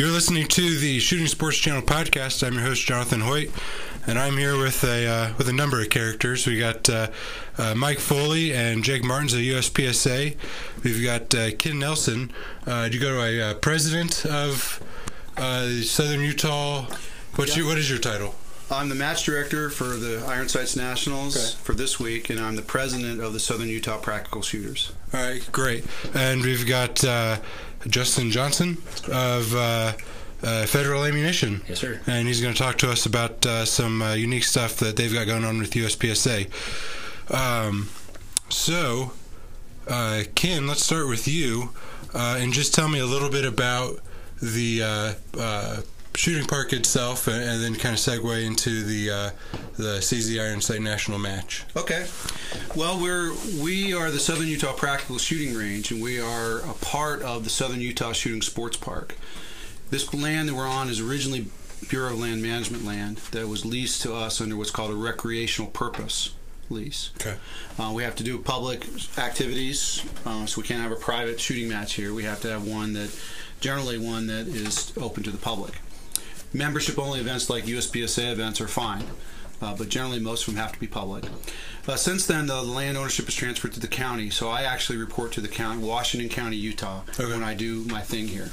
You're listening to the Shooting Sports Channel podcast. I'm your host Jonathan Hoyt, and I'm here with a uh, with a number of characters. We got uh, uh, Mike Foley and Jake Martens of USPSA. We've got uh, Ken Nelson. Uh, do you go to a uh, president of Southern Utah? What's your, what is your title? I'm the match director for the Iron Sights Nationals okay. for this week, and I'm the president of the Southern Utah Practical Shooters. All right, great. And we've got uh, Justin Johnson of uh, uh, Federal Ammunition. Yes, sir. And he's going to talk to us about uh, some uh, unique stuff that they've got going on with USPSA. Um, so, uh, Ken, let's start with you, and just tell me a little bit about the shooting park itself, and, and then kind of segue into the uh, the CZ Iron Sight National match. Okay. Well, we're we are the Southern Utah Practical Shooting Range, and we are a part of the Southern Utah Shooting Sports Park. This land that we're on is originally Bureau of Land Management land that was leased to us under what's called a recreational purpose lease. Okay. Uh, we have to do public activities, uh, so we can't have a private shooting match here. We have to have one that, generally, one that is open to the public membership only events like USPSA events are fine, uh, but generally most of them have to be public. Uh, since then, the land ownership is transferred to the county, so I actually report to the county, Washington County, Utah, okay. when I do my thing here.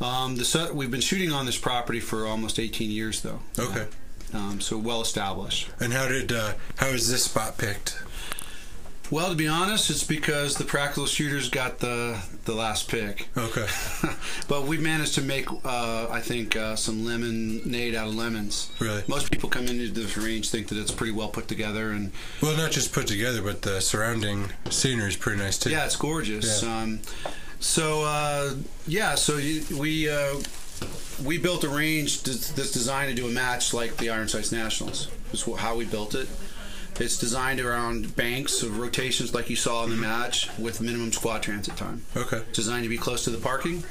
Um, the, we've been shooting on this property for almost 18 years, though. Okay. Um, so well established. And how did uh, how is this spot picked? Well, to be honest, it's because the practical shooters got the the last pick. Okay. but we managed to make, uh, I think, uh, some lemonade out of lemons. Really. Most people come into this range think that it's pretty well put together and. Well, not just put together, but the surrounding scenery is pretty nice too. Yeah, it's gorgeous. Yeah. Um, so uh, yeah, so you, we uh, we built a range that's designed to do a match like the Iron Sights Nationals. Is how we built it. It's designed around banks of rotations like you saw in the match with minimum squad transit time. Okay. It's designed to be close to the parking.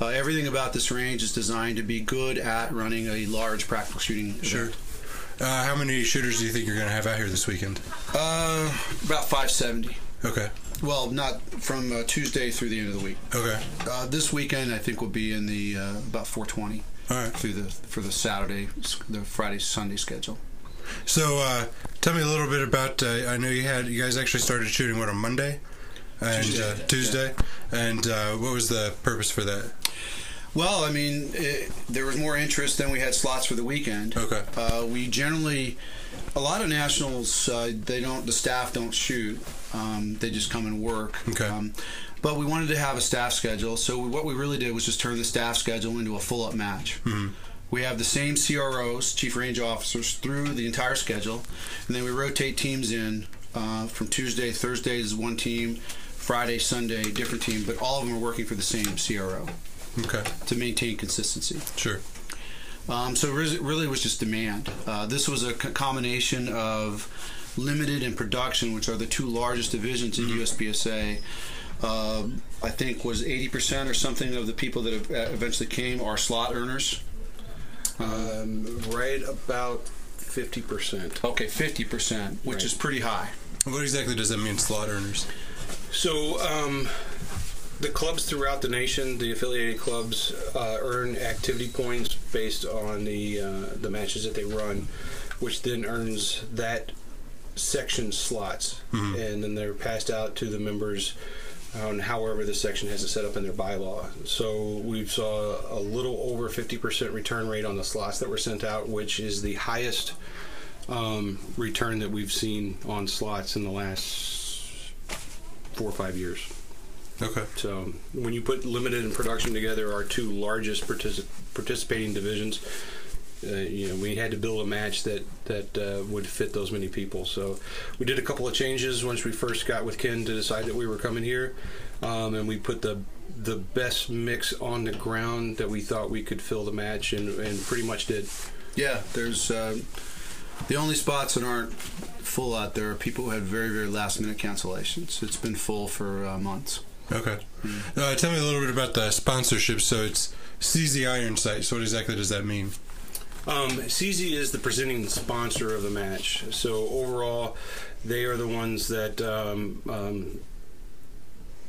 Uh, everything about this range is designed to be good at running a large practical shooting sure. Uh, how many shooters do you think you're going to have out here this weekend? Uh, about 570. Okay. Well, not from uh, Tuesday through the end of the week. Okay. Uh, this weekend, I think, will be in the uh, about 420. All right. Through the for the Saturday, the Friday, Sunday schedule. So, uh, tell me a little bit about. Uh, I know you had you guys actually started shooting what on Monday and Tuesday, uh, Tuesday. Yeah. and uh, what was the purpose for that? Well, I mean, it, there was more interest than we had slots for the weekend. Okay. Uh, we generally, a lot of nationals, uh, they don't, the staff don't shoot. Um, they just come and work. Okay. Um, but we wanted to have a staff schedule, so what we really did was just turn the staff schedule into a full-up match. Mm-hmm. We have the same CROs, chief range officers, through the entire schedule, and then we rotate teams in uh, from Tuesday, Thursday is one team, Friday, Sunday, different team, but all of them are working for the same CRO. Okay. To maintain consistency. Sure. Um, so really, really was just demand. Uh, this was a combination of limited and production, which are the two largest divisions in mm-hmm. USPSA. Uh, I think was 80% or something of the people that eventually came are slot earners. Um, right about 50%. Okay, 50%, which right. is pretty high. What exactly does that mean, slot earners? So, um, the clubs throughout the nation, the affiliated clubs, uh, earn activity points based on the uh, the matches that they run, which then earns that section slots, mm-hmm. and then they're passed out to the members on however the section has it set up in their bylaw. So we saw a little over 50% return rate on the slots that were sent out, which is the highest um, return that we've seen on slots in the last four or five years. Okay. So when you put limited and production together, our two largest particip- participating divisions, uh, you know, we had to build a match that that uh, would fit those many people. So we did a couple of changes once we first got with Ken to decide that we were coming here, um, and we put the the best mix on the ground that we thought we could fill the match, and, and pretty much did. Yeah, there's uh, the only spots that aren't full out there are people who had very very last minute cancellations. It's been full for uh, months. Okay. Mm. Uh, tell me a little bit about the sponsorship. So it's CZ Iron Sights. What exactly does that mean? Um, CZ is the presenting sponsor of the match. So overall, they are the ones that um, um,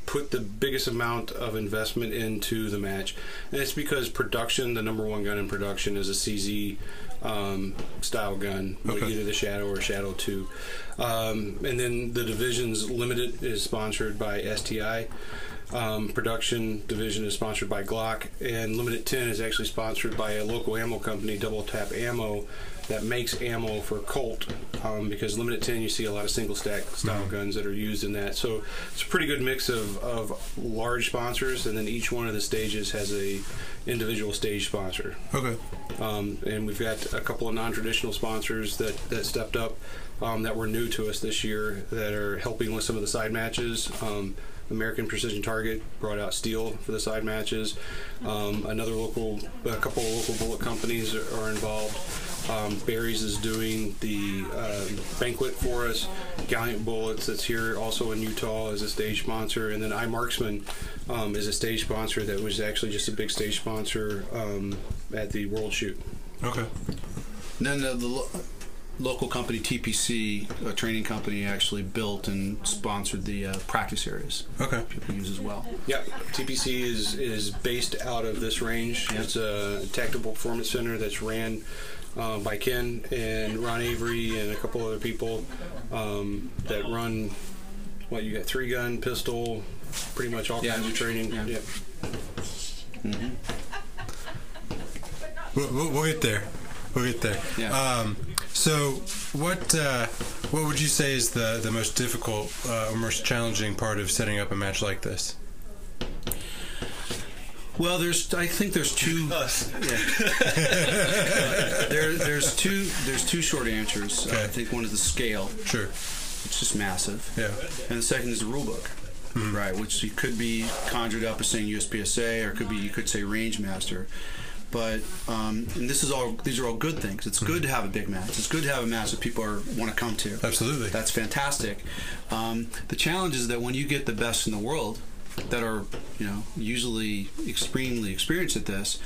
put the biggest amount of investment into the match, and it's because production, the number one gun in production, is a CZ um, style gun, Okay. either the Shadow or Shadow Two, um, and then the divisions limited is sponsored by STI. Um, production division is sponsored by Glock, and Limited 10 is actually sponsored by a local ammo company, Double Tap Ammo, that makes ammo for Colt. Um, because Limited 10, you see a lot of single stack style guns that are used in that. So it's a pretty good mix of, of large sponsors, and then each one of the stages has a individual stage sponsor. Okay. Um, and we've got a couple of non-traditional sponsors that, that stepped up um, that were new to us this year that are helping with some of the side matches. American Precision Target brought out steel for the side matches. Um, another local, a couple of local bullet companies are, are involved. Um, Berry's is doing the um banquet for us. Gallant Bullets, that's here also in Utah, is a stage sponsor, and then iMarksman um, is a stage sponsor that was actually just a big stage sponsor um, at the World Shoot. Okay. And then the, the lo- local company TPC, a training company, actually built and sponsored the uh, practice areas Okay. people use as well. Yeah, TPC is is based out of this range. It's a tactical performance center that's ran uh, by Ken and Ron Avery and a couple other people um, that run. What you got? Three gun, pistol, pretty much all Yeah, kinds of training. yeah. Yep. We'll, we'll, we'll get there. We'll get there. Yeah. Um, so, what uh, what would you say is the the most difficult uh, or most challenging part of setting up a match like this? Well, there's I think there's two. Yeah. there, there's two. There's two short answers. Okay. I think one is the scale, Sure. it's just massive, Yeah. and the second is the rule book, right? Which you could be conjured up as saying USPSA, or could be you could say range master. But um, and this is all these are all good things. It's good to have a big match. It's good to have a match that people are want to come to. Absolutely. That's fantastic. Um, the challenge is that when you get the best in the world, that are you know usually extremely experienced at this,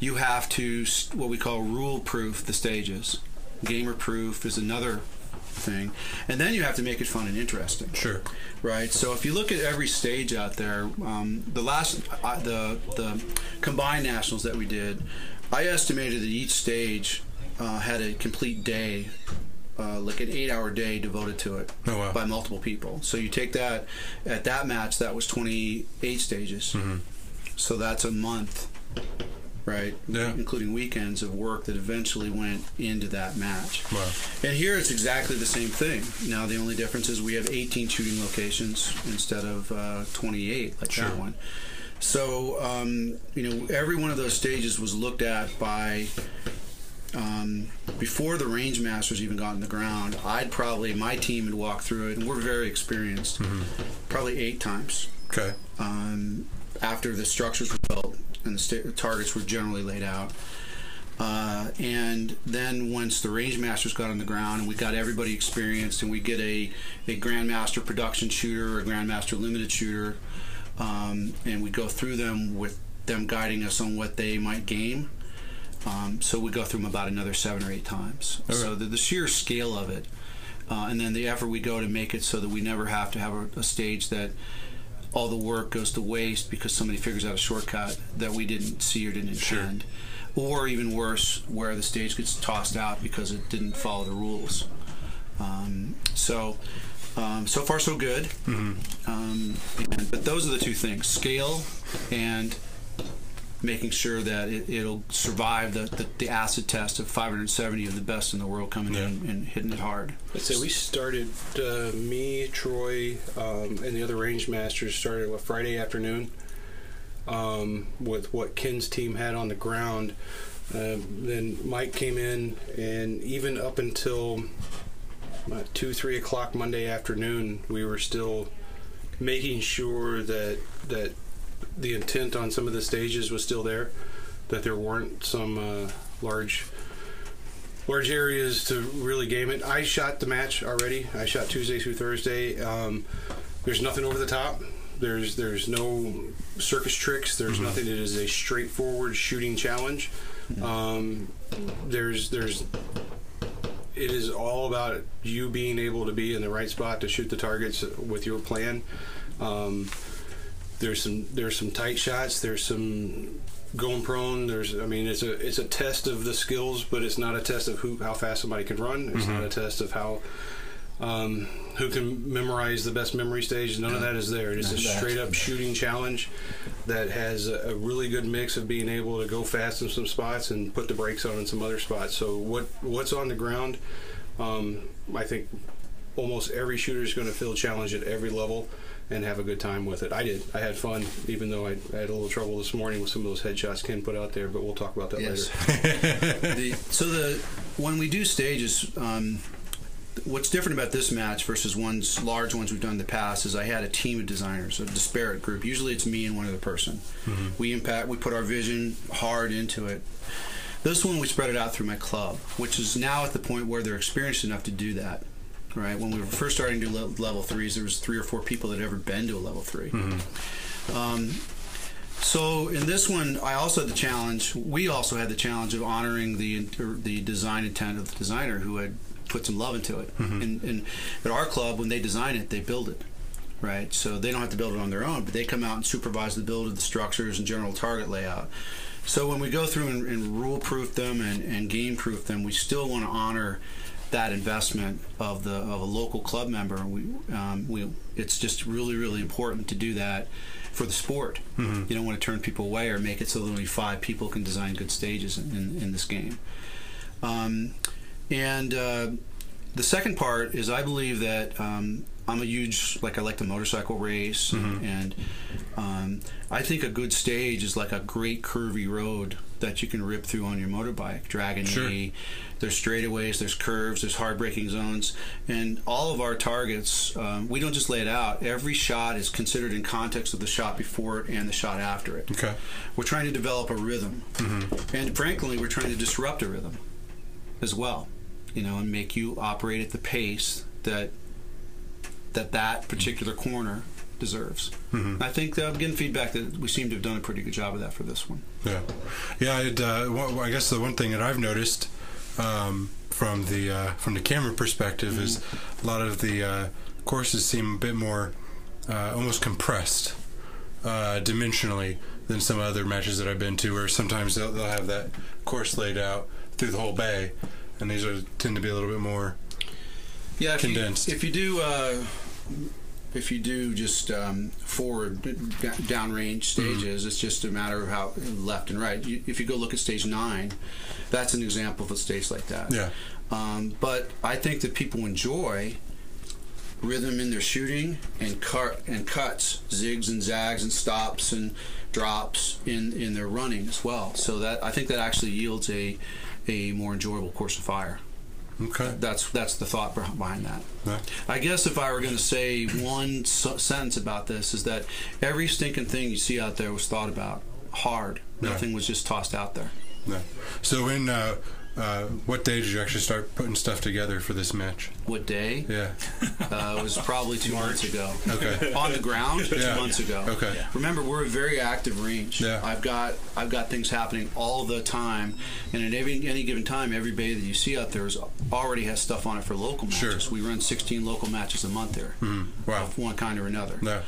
you have to what we call rule proof the stages. Gamer proof is another thing, and then you have to make it fun and interesting Sure. right? So if you look at every stage out there, um, the last uh, the the combined nationals that we did, I estimated that each stage uh, had a complete day. Uh, like an eight-hour day devoted to it Oh, wow. by multiple people. So you take that at that match, that was 28 stages. Mm-hmm. So that's a month, right? Yeah. Including weekends of work that eventually went into that match. Wow. And here it's exactly the same thing. Now the only difference is we have 18 shooting locations instead of uh, 28 like Sure. that one. So um, you know every one of those stages was looked at by um, before the range masters even got in the ground. I'd probably my team had walked through it, and we're very experienced. Probably eight times Okay. um, after the structures were built and the targets were generally laid out. Uh, and then once the range masters got on the ground and we got everybody experienced and we get a, a grandmaster production shooter or a grandmaster limited shooter um, and we go through them with them guiding us on what they might game um, so we go through them about another seven or eight times so the, the sheer scale of it uh, and then the effort we go to make it so that we never have to have a, a stage that all the work goes to waste because somebody figures out a shortcut that we didn't see or didn't intend. Or even worse, where the stage gets tossed out because it didn't follow the rules. Um, so, um, so far so good. Um, and, but those are the two things: scale and making sure that it, it'll survive the, the, the acid test of 570 of the best in the world coming Yeah. in and hitting it hard. I'd say we started, uh, me, Troy, um, and the other range masters started what, Friday afternoon um, with what Ken's team had on the ground. Uh, then Mike came in, and even up until about 2, 3 o'clock Monday afternoon, we were still making sure that, that the intent on some of the stages was still there, that there weren't some uh, large large areas to really game it. I shot the match already. I shot Tuesday through Thursday. Um, there's nothing over the top. There's there's no circus tricks. There's nothing. It is a straightforward shooting challenge. Um, there's there's it is all about you being able to be in the right spot to shoot the targets with your plan. Um, there's some there's some tight shots. There's some going prone. There's I mean it's a it's a test of the skills, but it's not a test of who how fast somebody can run. It's not a test of how um, who can memorize the best memory stage. None of that is there. It's a straight up shooting challenge that has a, a really good mix of being able to go fast in some spots and put the brakes on in some other spots. So what what's on the ground? Um, I think almost every shooter is going to feel challenged at every level and have a good time with it. I did. I had fun, even though I, I had a little trouble this morning with some of those headshots Ken put out there. But we'll talk about that Yes. later. the, so the when we do stages, um, what's different about this match versus ones large ones we've done in the past is I had a team of designers, a disparate group. Usually it's me and one other person. We impact. We put our vision hard into it. This one we spread it out through my club, which is now at the point where they're experienced enough to do that. Right when we were first starting to do level threes, there was three or four people that had ever been to a level 3 Um, so in this one, I also had the challenge. We also had the challenge of honoring the the design intent of the designer who had put some love into it. And, and at our club, when they design it, they build it, right? So they don't have to build it on their own, but they come out and supervise the build of the structures and general target layout. So when we go through and, and rule proof them and, and game proof them, we still want to honor that investment of the of a local club member. We um, we it's just really really important to do that for the sport. You don't want to turn people away or make it so that only five people can design good stages in, in, in this game. Um, and uh, the second part is I believe that um, I'm a huge like I like the motorcycle race and, and um, I think a good stage is like a great curvy road that you can rip through on your motorbike, dragging Sure. There's straightaways, there's curves, there's hard braking zones, and all of our targets. Um, we don't just lay it out. Every shot is considered in context of the shot before it and the shot after it. Okay. We're trying to develop a rhythm, and frankly, we're trying to disrupt a rhythm as well. You know, and make you operate at the pace that that that particular corner deserves. I think that I'm getting feedback that we seem to have done a pretty good job of that for this one. Yeah, yeah. It, uh, well, I guess the one thing that I've noticed um, from the uh, from the camera perspective is a lot of the uh, courses seem a bit more uh, almost compressed uh, dimensionally than some other matches that I've been to, where sometimes they'll, they'll have that course laid out through the whole bay, and these are tend to be a little bit more. Yeah, if Condensed. You, if you do, uh, if you do just um, forward downrange stages, it's just a matter of how left and right. You, if you go look at stage nine, that's an example of a stage like that. Yeah. Um, but I think that people enjoy rhythm in their shooting and cut and cuts, zigs and zags and stops and drops in in their running as well. So that I think that actually yields a a more enjoyable course of fire. Okay. That's that's the thought behind that. I guess if I were going to say one sentence about this is that every stinking thing you see out there was thought about hard. Nothing was just tossed out there. So in uh, uh, what day did you actually start putting stuff together for this match? What day? Yeah. Uh, it was probably two months ago. Okay. On the ground, Yeah. two months ago. Okay. Remember, we're a very active range. Yeah. I've got I've got things happening all the time, and at every any given time, every bay that you see out there is already has stuff on it for local matches. Sure. matches. We run 16 local matches a month there, Wow. of one kind or another. No.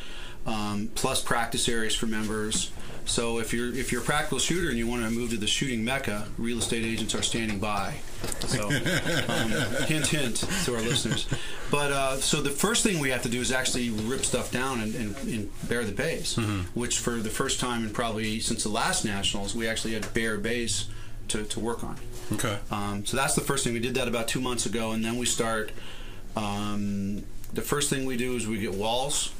um, plus practice areas for members. So if you're if you're a practical shooter and you want to move to the shooting mecca, real estate agents are standing by. So um, hint hint to our listeners. But uh, so the first thing we have to do is actually rip stuff down and, and, and bare the base, which for the first time in probably since the last nationals, we actually had bare base to, to work on. Okay. Um, so that's the first thing. We did that about two months ago, and then we start. Um, the first thing we do is we get walls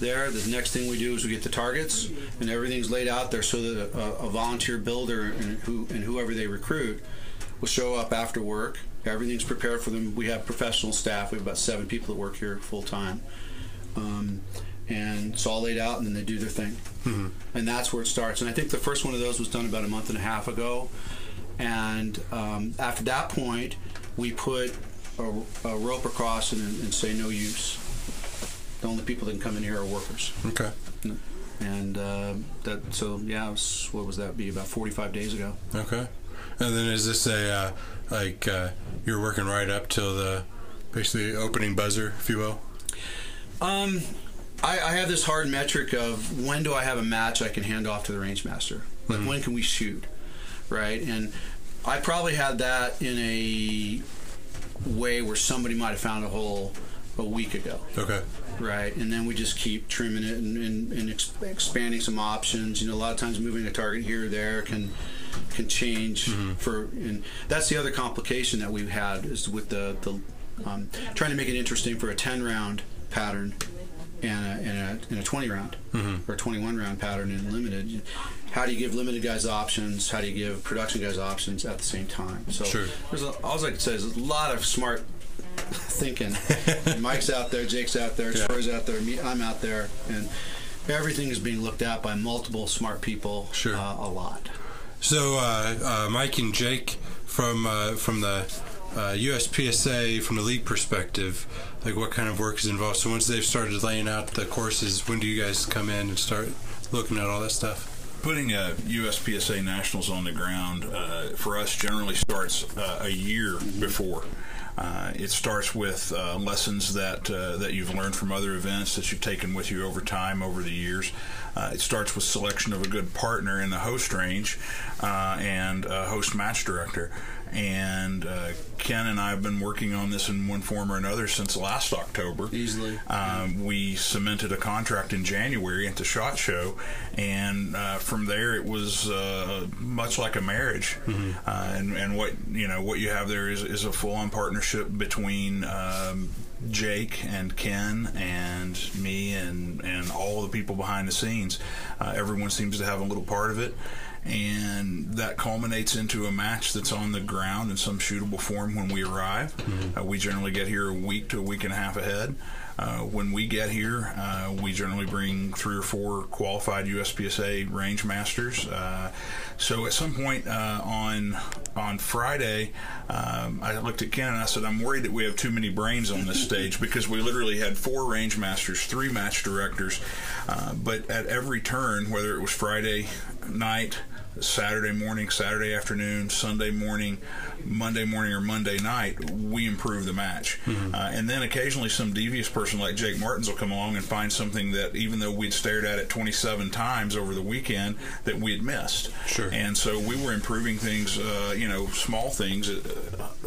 there. The next thing we do is we get the targets, and everything's laid out there so that a, a volunteer builder and, who, and whoever they recruit will show up after work. Everything's prepared for them. We have professional staff. We have about seven people that work here full time. Um, and it's all laid out, and then they do their thing. And that's where it starts. And I think the first one of those was done about a month and a half ago. And um, after that point, we put a, a rope across and, and say no use. The only people that can come in here are workers. Okay. And uh, that so yeah, was, what was that? Be about 45 days ago. Okay. And then is this a uh, like uh, you're working right up till the basically opening buzzer, if you will? Um, I, I have this hard metric of when do I have a match I can hand off to the range master? Like when can we shoot, right? And I probably had that in a way where somebody might have found a hole a week ago, Okay. Right? And then we just keep trimming it and, and, and ex- expanding some options. You know, a lot of times moving a target here or there can can change for, and that's the other complication that we've had is with the the um, trying to make it interesting for a ten round pattern and a, and a, and a 20 round or 21 round pattern in limited. How do you give limited guys options? How do you give production guys options at the same time? So Sure. there's a, all I can say is a lot of smart thinking. Mike's out there, Jake's out there, Yeah. Troy's out there, me, I'm out there, and everything is being looked at by multiple smart people. Sure. uh, a lot. So uh, uh, Mike and Jake from uh, from the uh, USPSA from the league perspective, like what kind of work is involved? So once they've started laying out the courses, when do you guys come in and start looking at all that stuff? Putting a USPSA Nationals on the ground uh, for us generally starts uh, a year before. Uh, it starts with uh, lessons that uh, that you've learned from other events that you've taken with you over time, over the years. Uh, it starts with selection of a good partner in the host range uh, and a host match director. And uh, Ken and I have been working on this in one form or another since last October. Easily. Um, we cemented a contract in January at the Shot Show, and uh, from there it was uh, much like a marriage. Uh, and, and what you know, what you have there is, is a full-on partnership between um, Jake and Ken and me and and all the people behind the scenes. Uh, everyone seems to have a little part of it. And that culminates into a match that's on the ground in some shootable form when we arrive. Uh, we generally get here a week to a week and a half ahead. Uh, when we get here, uh, we generally bring three or four qualified USPSA range masters. Uh, so at some point uh, on on Friday, um, I looked at Ken and I said, "I'm worried that we have too many brains on this stage because we literally had four range masters, three match directors, uh, but at every turn, whether it was Friday night." Saturday morning, Saturday afternoon, Sunday morning, Monday morning, or Monday night, we improve the match. Uh, and then occasionally some devious person like Jake Martens will come along and find something that even though we'd stared at it 27 times over the weekend, that we had missed. Sure. And so we were improving things, uh, you know, small things uh,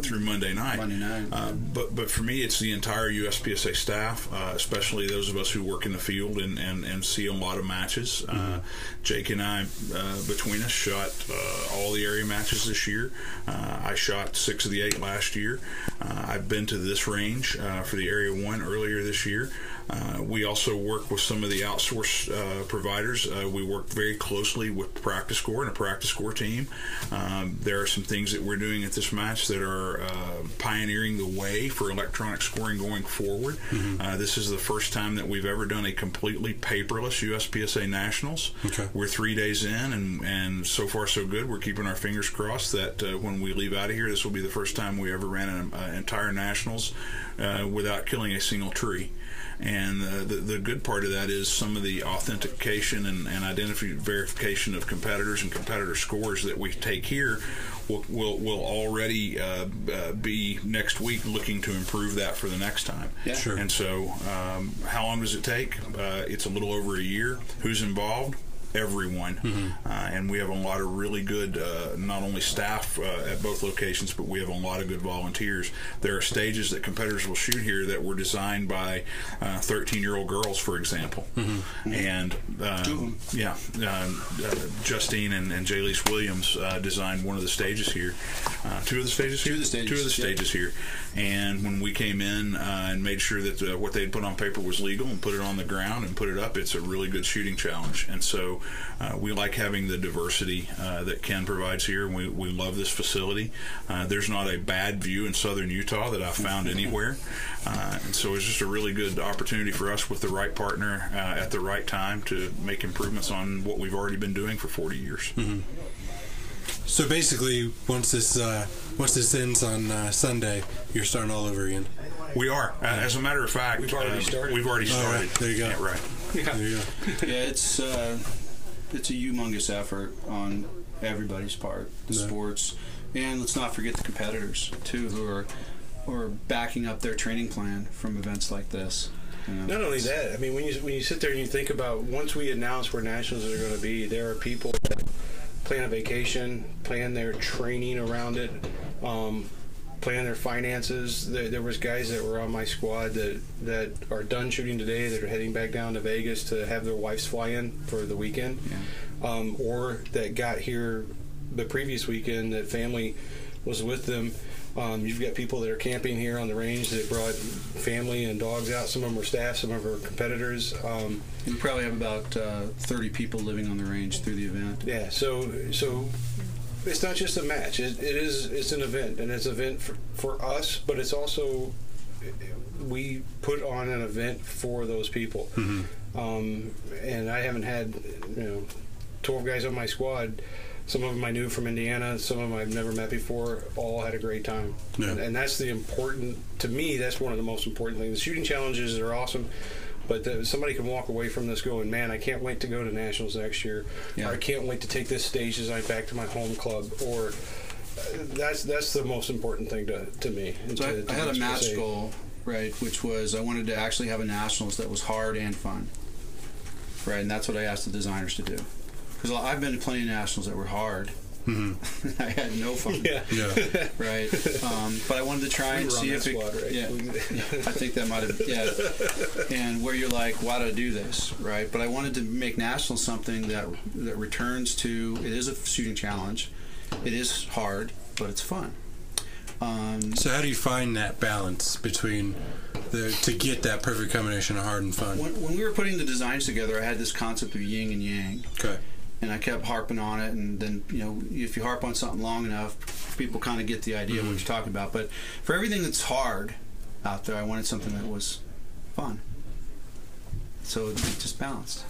through Monday night. Monday night. Uh, but but for me, it's the entire USPSA staff, uh, especially those of us who work in the field and, and, and see a lot of matches. Uh, Jake and I, uh, between us, shot uh, all the area matches this year. Uh, I shot six of the eight last year. Uh, I've been to this range uh, for the Area 1 earlier this year. Uh, we also work with some of the outsource uh, providers. Uh, we work very closely with PractiScore and a PractiScore team. Um, there are some things that we're doing at this match that are uh, pioneering the way for electronic scoring going forward. Uh, this is the first time that we've ever done a completely paperless USPSA Nationals. Okay. We're three days in, and, and so far so good. We're keeping our fingers crossed that uh, when we leave out of here, this will be the first time we ever ran an entire Nationals uh, without killing a single tree. And uh, the, the good part of that is some of the authentication and, and identity verification of competitors and competitor scores that we take here will, will, will already uh, uh, be next week looking to improve that for the next time. Yeah. Sure. And so, um, how long does it take? Uh, it's a little over a year. Who's involved? Everyone. Uh, and we have a lot of really good, uh, not only staff uh, at both locations, but we have a lot of good volunteers. There are stages that competitors will shoot here that were designed by 13 year old girls, for example. And um, yeah, uh, Justine and, and Jalise Williams uh, designed one of the stages here. Uh, two of the stages here? of the stages, Two of the stages here. And when we came in uh, and made sure that uh, what they had put on paper was legal and put it on the ground and put it up, it's a really good shooting challenge. And so uh, we like having the diversity uh, that Ken provides here. We, we love this facility. Uh, there's not a bad view in southern Utah that I've found anywhere. Uh, and so it's just a really good opportunity for us with the right partner uh, at the right time to make improvements on what we've already been doing for 40 years. So basically, once this uh, once this ends on uh, Sunday, you're starting all over again. We are. Uh, as a matter of fact, We've already uh, started. We've already All started. right, there you go. Yeah, right. There you go. yeah, it's uh, it's a humongous effort on everybody's part, the Yeah. sports, and let's not forget the competitors too, who are are backing up their training plan from events like this. You know, Not only that, I mean, when you when you sit there and you think about once we announce where nationals are going to be, there are people that plan a vacation, plan their training around it, um, plan their finances. There, there was guys that were on my squad that that are done shooting today that are heading back down to Vegas to have their wives fly in for the weekend, um, or that got here the previous weekend that family was with them. Um, you've got people that are camping here on the range that brought family and dogs out. Some of them are staff, some of them are competitors. Um, We probably have about uh, 30 people living on the range through the event. yeah, so so it's not just a match. It, it is it's an event, and it's an event for, for us, but it's also we put on an event for those people. Um, and I haven't had you know 12 guys on my squad. Some of them I knew from Indiana. Some of them I've never met before. All had a great time, Yeah. and, and that's the important to me. That's one of the most important things. The shooting challenges are awesome, but the, somebody can walk away from this going, "Man, I can't wait to go to nationals next year. Yeah. Or I can't wait to take this stage design back to my home club." Or uh, that's that's the most important thing to, to me. So I, to- to I had a match goal, right, which was I wanted to actually have a nationals that was hard and fun, right, and that's what I asked the designers to do, because I've been to plenty of nationals that were hard. I had no fun. Yeah. Yeah. Right, um, but I wanted to try We and see if it. squad, right? Yeah, We- I think that might have. Yeah, and where you're like, why do I do this, right? But I wanted to make national something that that returns to. It is a shooting challenge. It is hard, but it's fun. Um, So how do you find that balance between the to get that perfect combination of hard and fun? when, when we were putting the designs together, I had this concept of yin and yang. Okay. And I kept harping on it. And then, you know, if you harp on something long enough, people kind of get the idea of what mm-hmm. you're talking about. But for everything that's hard out there, I wanted something that was fun. So it just balanced.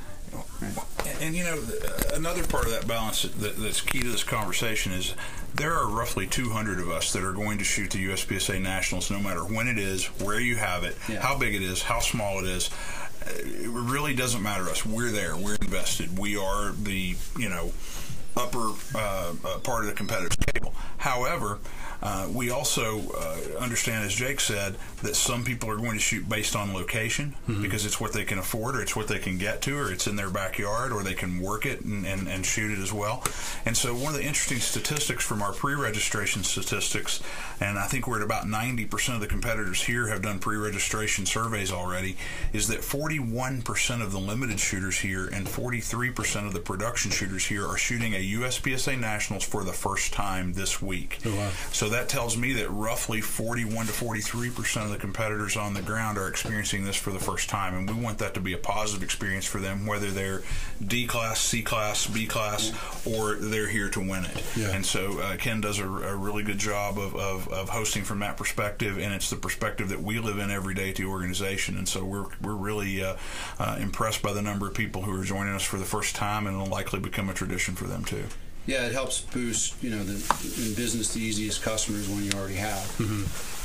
Right. And, and, you know, uh, another part of that balance that, that's key to this conversation is there are roughly 200 of us that are going to shoot the USPSA Nationals, no matter when it is, where you have it, Yeah. how big it is, how small it is. It really doesn't matter to us. We're there. We're invested. We are the you know upper uh, uh, part of the competitive table. However, uh, we also uh, understand, as Jake said, that some people are going to shoot based on location because it's what they can afford, or it's what they can get to, or it's in their backyard, or they can work it and, and, and shoot it as well. And so, one of the interesting statistics from our pre-registration statistics, and I think we're at about 90% of the competitors here have done pre-registration surveys already, is that 41% of the limited shooters here and 43% of the production shooters here are shooting a USPSA Nationals for the first time this week. Oh, wow. So that tells me that roughly 41 to 43 percent of the competitors on the ground are experiencing this for the first time, and we want that to be a positive experience for them, whether they're D class, C class, B class, or they're here to win it. Yeah. And so uh, Ken does a, a really good job of, of, of hosting from that perspective, and it's the perspective that we live in every day to the organization. And so we're we're really uh, uh, impressed by the number of people who are joining us for the first time, and it'll likely become a tradition for them too. Yeah, it helps boost, you know, the in business the easiest customers when you already have,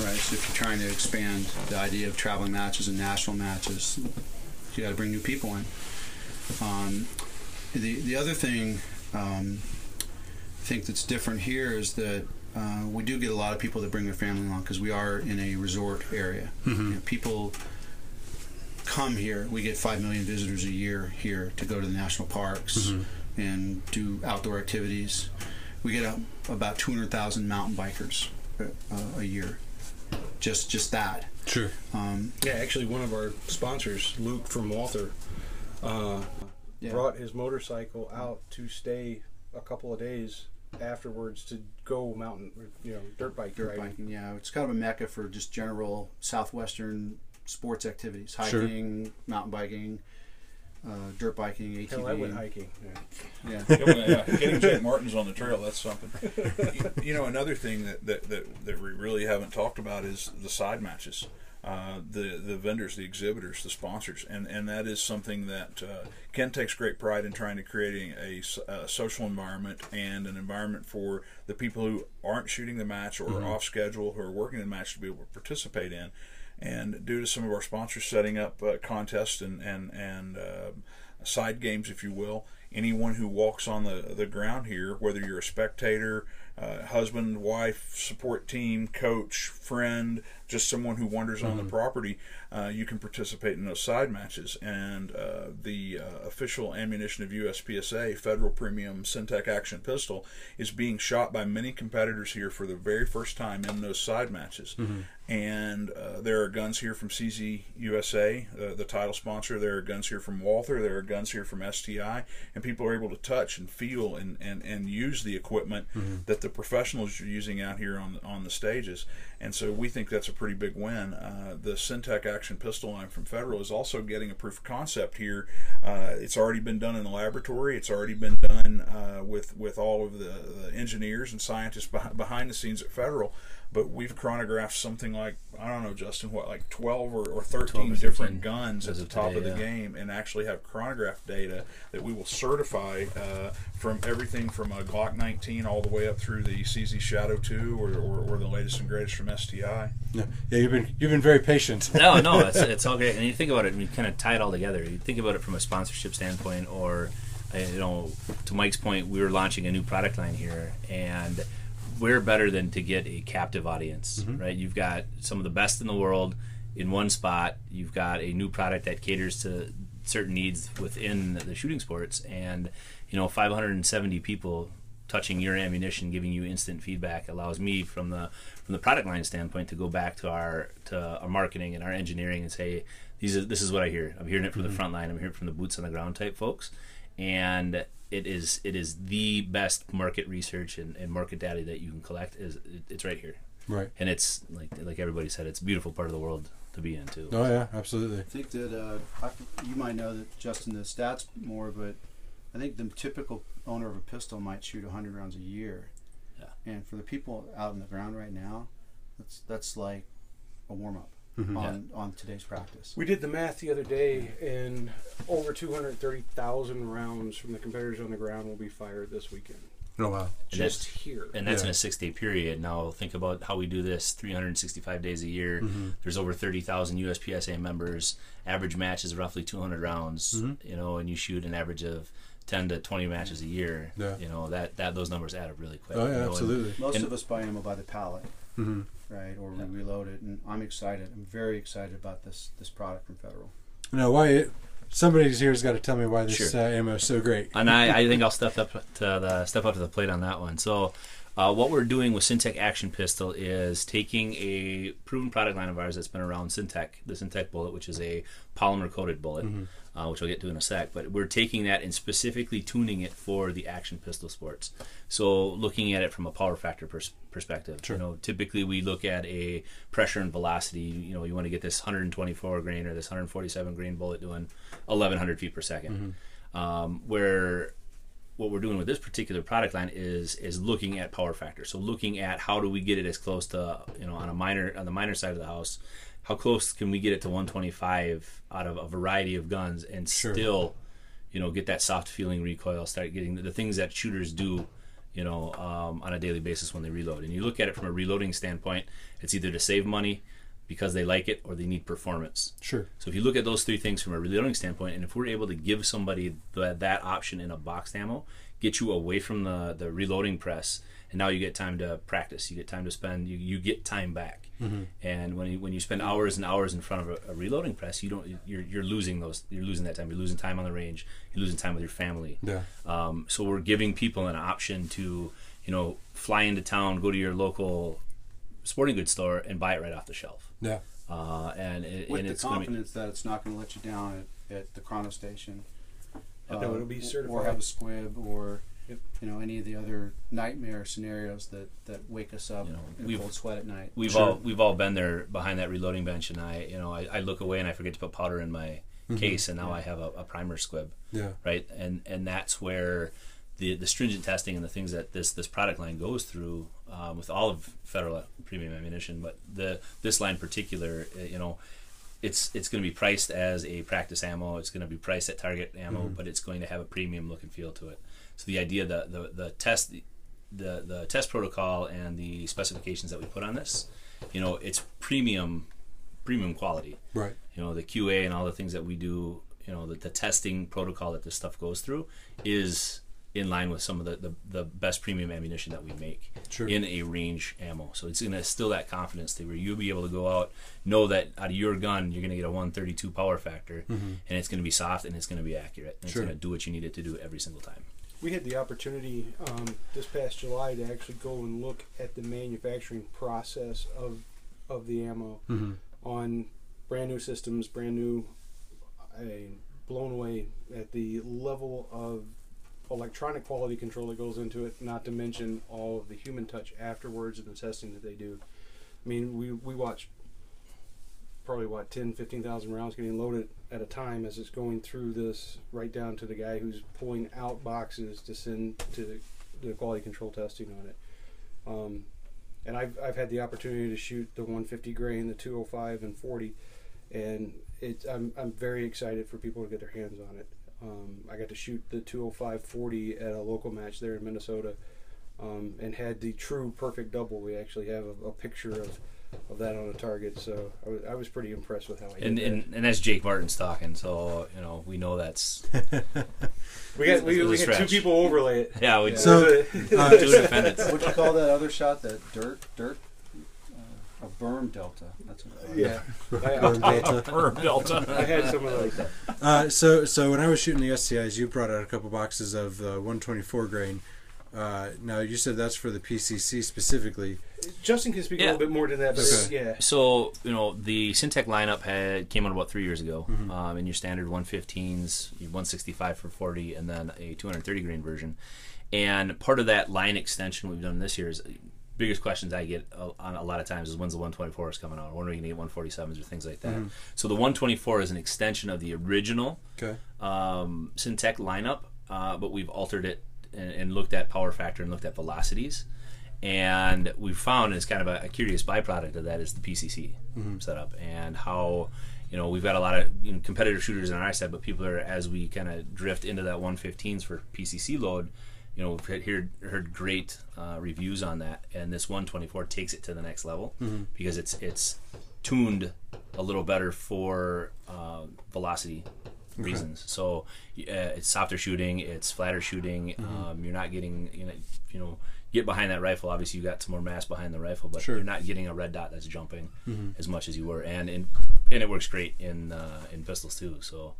right? So if you're trying to expand the idea of traveling matches and national matches, you got to bring new people in. Um, the the other thing um, I think that's different here is that uh, we do get a lot of people that bring their family along because we are in a resort area. You know, people come here. We get five million visitors a year here to go to the national parks and do outdoor activities. We get a, about two hundred thousand mountain bikers uh, a year. Just just that. Sure. Um, Yeah, actually, one of our sponsors, Luke from Walther, uh, Yeah. brought his motorcycle out to stay a couple of days afterwards to go mountain, you know, dirt bike dirt riding. biking, yeah, it's kind of a mecca for just general southwestern sports activities: Sure. hiking, mountain biking, uh, dirt biking, ATV. Hell, I went hiking. Yeah. Yeah. Getting Jake Martens on the trail, that's something. you, you know, another thing that, that, that, that we really haven't talked about is the side matches. Uh, the the vendors, the exhibitors, the sponsors, and, and that is something that uh, Ken takes great pride in trying to creating a social environment and an environment for the people who aren't shooting the match or are off schedule who are working the match to be able to participate in. And due to some of our sponsors setting up uh, contests and and and uh, side games, if you will, anyone who walks on the the ground here, whether you're a spectator, uh, husband, wife, support team, coach, friend, just someone who wanders on the property, uh, you can participate in those side matches. And uh, the uh, official ammunition of USPSA, Federal Premium Syntech Action Pistol, is being shot by many competitors here for the very first time in those side matches. And uh, there are guns here from CZ USA, uh, the title sponsor. There are guns here from Walther. There are guns here from STI. And people are able to touch and feel and, and, and use the equipment that the professionals are using out here on, on the stages. And so we think that's a pretty big win. Uh, the Syntech Action Pistol line from Federal is also getting a proof of concept here. Uh, it's already been done in the laboratory. It's already been done uh, with with all of the, the engineers and scientists behind the scenes at Federal. But we've chronographed something like I don't know, Justin, what like twelve or, or 12 thirteen or different guns at the top today, of the yeah. game, and actually have chronograph data that we will certify uh, from everything from a Glock 19 all the way up through the CZ Shadow 2 or, or, or the latest and greatest from STI. Yeah, yeah you've been you've been very patient. no, no, it's, it's all great. And you think about it, and you kind of tie it all together. You think about it from a sponsorship standpoint, or uh, you know, to Mike's point, we were launching a new product line here, and we're better than to get a captive audience, mm-hmm. right? You've got some of the best in the world in one spot. You've got a new product that caters to certain needs within the shooting sports, and you know, 570 people touching your ammunition, giving you instant feedback, allows me from the from the product line standpoint to go back to our to our marketing and our engineering and say, these are, this is what I hear. I'm hearing it from the mm-hmm. front line. I'm hearing it from the boots on the ground type folks, and it is it is the best market research and, and market data that you can collect. Is it, it's right here, Right. and it's like like everybody said, it's a beautiful part of the world to be in too. Oh yeah, absolutely. I think that uh, I, you might know that Justin the stats more, but I think the typical owner of a pistol might shoot 100 rounds a year. Yeah. And for the people out in the ground right now, that's that's like a warm up Mm-hmm. on on today's practice. We did the math the other day, and over 230,000 rounds from the competitors on the ground will be fired this weekend. Oh wow. And Just that's- here. and that's in a six day period. Now think about how we do this 365 days a year. Mm-hmm. There's over 30,000 USPSA members. Average match is roughly 200 rounds. Mm-hmm. You know, and you shoot an average of 10 to 20 matches a year. Yeah. You know that that those numbers add up really quick. Oh you know, yeah, and- absolutely. Most And- of us buy ammo by the pallet, hmm right? Or we reload it, and I'm excited. I'm very excited about this this product from Federal. Now, why? Somebody's here's got to tell me why this Sure. uh, ammo is so great. and I, I think I'll step up to the step up to the plate on that one. So, uh, what we're doing with Syntech Action Pistol is taking a proven product line of ours that's been around, Syntech, the Syntech bullet, which is a polymer coated bullet, uh, which I'll get to in a sec. But we're taking that and specifically tuning it for the action pistol sports. So, looking at it from a power factor pers- perspective, you know, typically we look at a pressure and velocity. You know, you want to get this 124 grain or this 147 grain bullet doing 1100 feet per 2nd um, where what we're doing with this particular product line is is looking at power factor. So looking at how do we get it as close to you know on a minor on the minor side of the house, how close can we get it to 125 out of a variety of guns and still you know get that soft feeling recoil, start getting the, the things that shooters do. You know, um, on a daily basis when they reload, and you look at it from a reloading standpoint, it's either to save money because they like it or they need performance. Sure. So if you look at those three things from a reloading standpoint, and if we're able to give somebody that, that option in a boxed ammo, get you away from the, the reloading press, and now you get time to practice. You get time to spend. You, you get time back. And when you, when you spend hours and hours in front of a, a reloading press, you don't you're, you're losing those. You're losing that time. You're losing time on the range. You're losing time with your family. Yeah. Um, so we're giving people an option to you know fly into town, go to your local sporting goods store, and buy it right off the shelf. Yeah. Uh, and it, With and the it's going to be confidence that it's not going to let you down at, at the chrono station. And that it'll be certified. Or have a squib or Yep. you know any of the other nightmare scenarios that, that wake us up You know, in a we've- cold sweat at night. We've Sure. all we've all been there behind that reloading bench, and I you know I, I look away and I forget to put powder in my case, and now I have a, a primer squib, Yeah. right? And and that's where the the stringent testing and the things that this this product line goes through um, with all of federal premium ammunition, but the this line in particular, uh, you know. It's it's going to be priced as a practice ammo. It's going to be priced at target ammo, but it's going to have a premium look and feel to it. So the idea that the the test the the test protocol and the specifications that we put on this, you know, it's premium premium quality. Right. You know, the QA and all the things that we do, you know, the, the testing protocol that this stuff goes through is in line with some of the, the, the best premium ammunition that we make Sure. in a range ammo. So it's going to still that confidence thing where you'll be able to go out, know that out of your gun you're going to get a 132 power factor, mm-hmm. and it's going to be soft and it's going to be accurate. And Sure. It's going to do what you need it to do every single time. We had the opportunity um, this past July to actually go and look at the manufacturing process of of the ammo Mm-hmm. on brand new systems, brand new. I blown away at the level of electronic quality control that goes into it. Not to mention all of the human touch afterwards and the testing that they do. I mean, we we watch probably what 10 15,000 rounds getting loaded at a time as it's going through this right down to the guy who's pulling out boxes to send to the quality control testing on it. Um, and I've, I've had the opportunity to shoot the 150 grain the 205 and 40 and it's I'm, I'm very excited for people to get their hands on it. Um, I got to shoot the 205 40 at a local match there in Minnesota um, and had the true perfect double. We actually have a, a picture of of that on a target. So I was, I was pretty impressed with how I And, did and and that's Jake Martens talking, so you know we know that's. We got we, it we had two people overlay it. yeah. We Yeah. So- Uh, two defendants. What'd you call that other shot? That dirt, dirt, uh, a berm delta. That's what. yeah, I, I, Delta. I had some of those. Uh, so, so when I was shooting the STIs, you brought out a couple boxes of the 124 grain. Uh, now you said that's for the PCC specifically. Justin can speak a little bit more to that, but Okay. yeah, So you know the Syntech lineup had came out about three years ago. Mm-hmm. Um, in your standard 115s, 165 for 40, and then a 230 grain version. And part of that line extension we've done this year is biggest questions I get a, on a lot of times is when's the 124 is coming out? When are we going to get 147s or things like that? Mm-hmm. So the 124 is an extension of the original Okay. um, Syntech lineup, uh, but we've altered it and, and looked at power factor and looked at velocities. And we found, it's kind of a, a curious byproduct of that, is the PCC setup and how, you know, we've got a lot of you know, competitive shooters on our side, but people are, as we kind of drift into that 115s for PCC load, you know, we've heard, heard great uh, reviews on that, and this 124 takes it to the next level because it's it's tuned a little better for uh, velocity reasons. So uh, it's softer shooting, it's flatter shooting. Um, you're not getting you know you know get behind that rifle. Obviously, you got some more mass behind the rifle, but Sure. you're not getting a red dot that's jumping as much as you were, and in, and it works great in uh, in pistols too. So.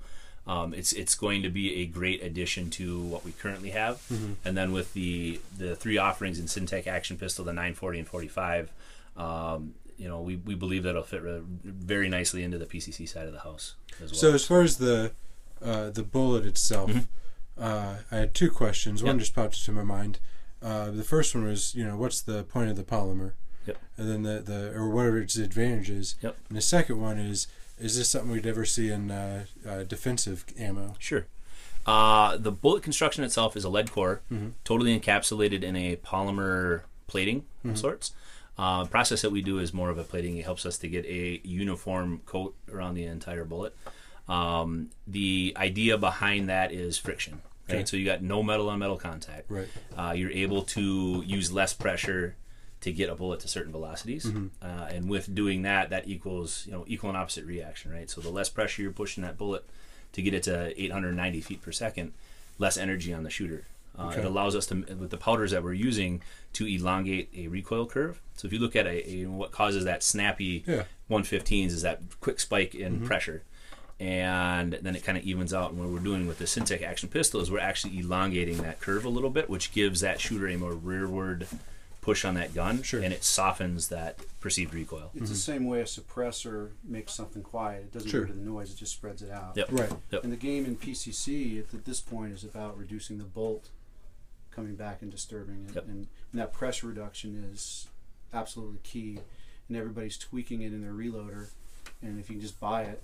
Um, it's it's going to be a great addition to what we currently have, and then with the the three offerings in Syntech Action Pistol, the 940 and 45, um, you know, we, we believe that'll fit re- very nicely into the PCC side of the house as well. So as far as the uh, the bullet itself, uh, I had two questions. One Mm-hmm. Yep. just popped into my mind. Uh, the first one was, you know, what's the point of the polymer? Yep. And then the, the or whatever its advantage is. Yep. And the second one is, is this something we'd ever see in uh, uh, defensive ammo? Sure. Uh, the bullet construction itself is a lead core, totally encapsulated in a polymer plating of sorts. Uh, process that we do is more of a plating. It helps us to get a uniform coat around the entire bullet. Um, the idea behind that is friction. Right? Okay. So you got no metal on metal contact. Right. Uh, you're able to use less pressure to get a bullet to certain velocities, uh, and with doing that, that equals you know equal and opposite reaction, right? So the less pressure you're pushing that bullet to get it to 890 feet per second, less energy on the shooter. Uh, Okay. It allows us to, with the powders that we're using, to elongate a recoil curve. So if you look at a, a what causes that snappy Yeah. 115s is that quick spike in pressure, and then it kind of evens out. And what we're doing with the Syntech Action Pistol is we're actually elongating that curve a little bit, which gives that shooter a more rearward push on that gun, Sure. and it softens that perceived recoil. It's the mm-hmm. same way a suppressor makes something quiet. It doesn't Sure. get rid of the noise. It just spreads it out. Yep. Right. Yep. And the game in PCC at, at this point is about reducing the bolt coming back and disturbing it. Yep. And, and that pressure reduction is absolutely key. And everybody's tweaking it in their reloader. And if you can just buy it,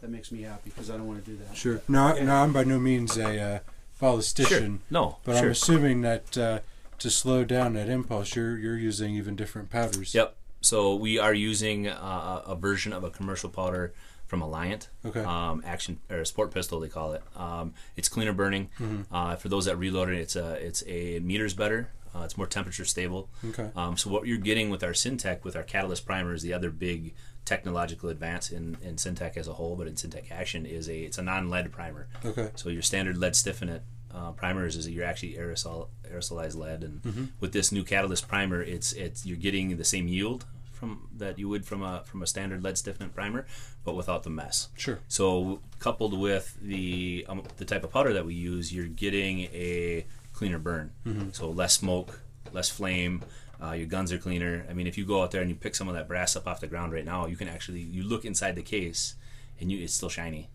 that makes me happy because I don't want to do that. Sure. No, I- no, I'm by no means a uh, ballistician, No, but I'm assuming that uh, to slow down that impulse, you're you're using even different powders. Yep. So we are using uh, a version of a commercial powder from Alliant. Okay. Um, action or sport pistol they call it. Um, it's cleaner burning. Mm-hmm. Uh, for those that reload it, it's a it's a meters better. Uh, it's more temperature stable. Okay. Um, so what you're getting with our Syntech, with our Catalyst primer, is the other big technological advance in, in Syntech as a whole, but in Syntech Action is a it's a non-lead primer. Okay. So your standard lead styphnate uh, primers is that you're actually aerosol aerosolized lead, and Mm-hmm. with this new catalyst primer, it's it's you're getting the same yield from that you would from a from a standard lead styphnate primer, but without the mess. Sure. So coupled with the um, the type of powder that we use, you're getting a cleaner burn. So less smoke, less flame. Uh, your guns are cleaner. I mean, if you go out there and you pick some of that brass up off the ground right now, you can actually you look inside the case, and you it's still shiny.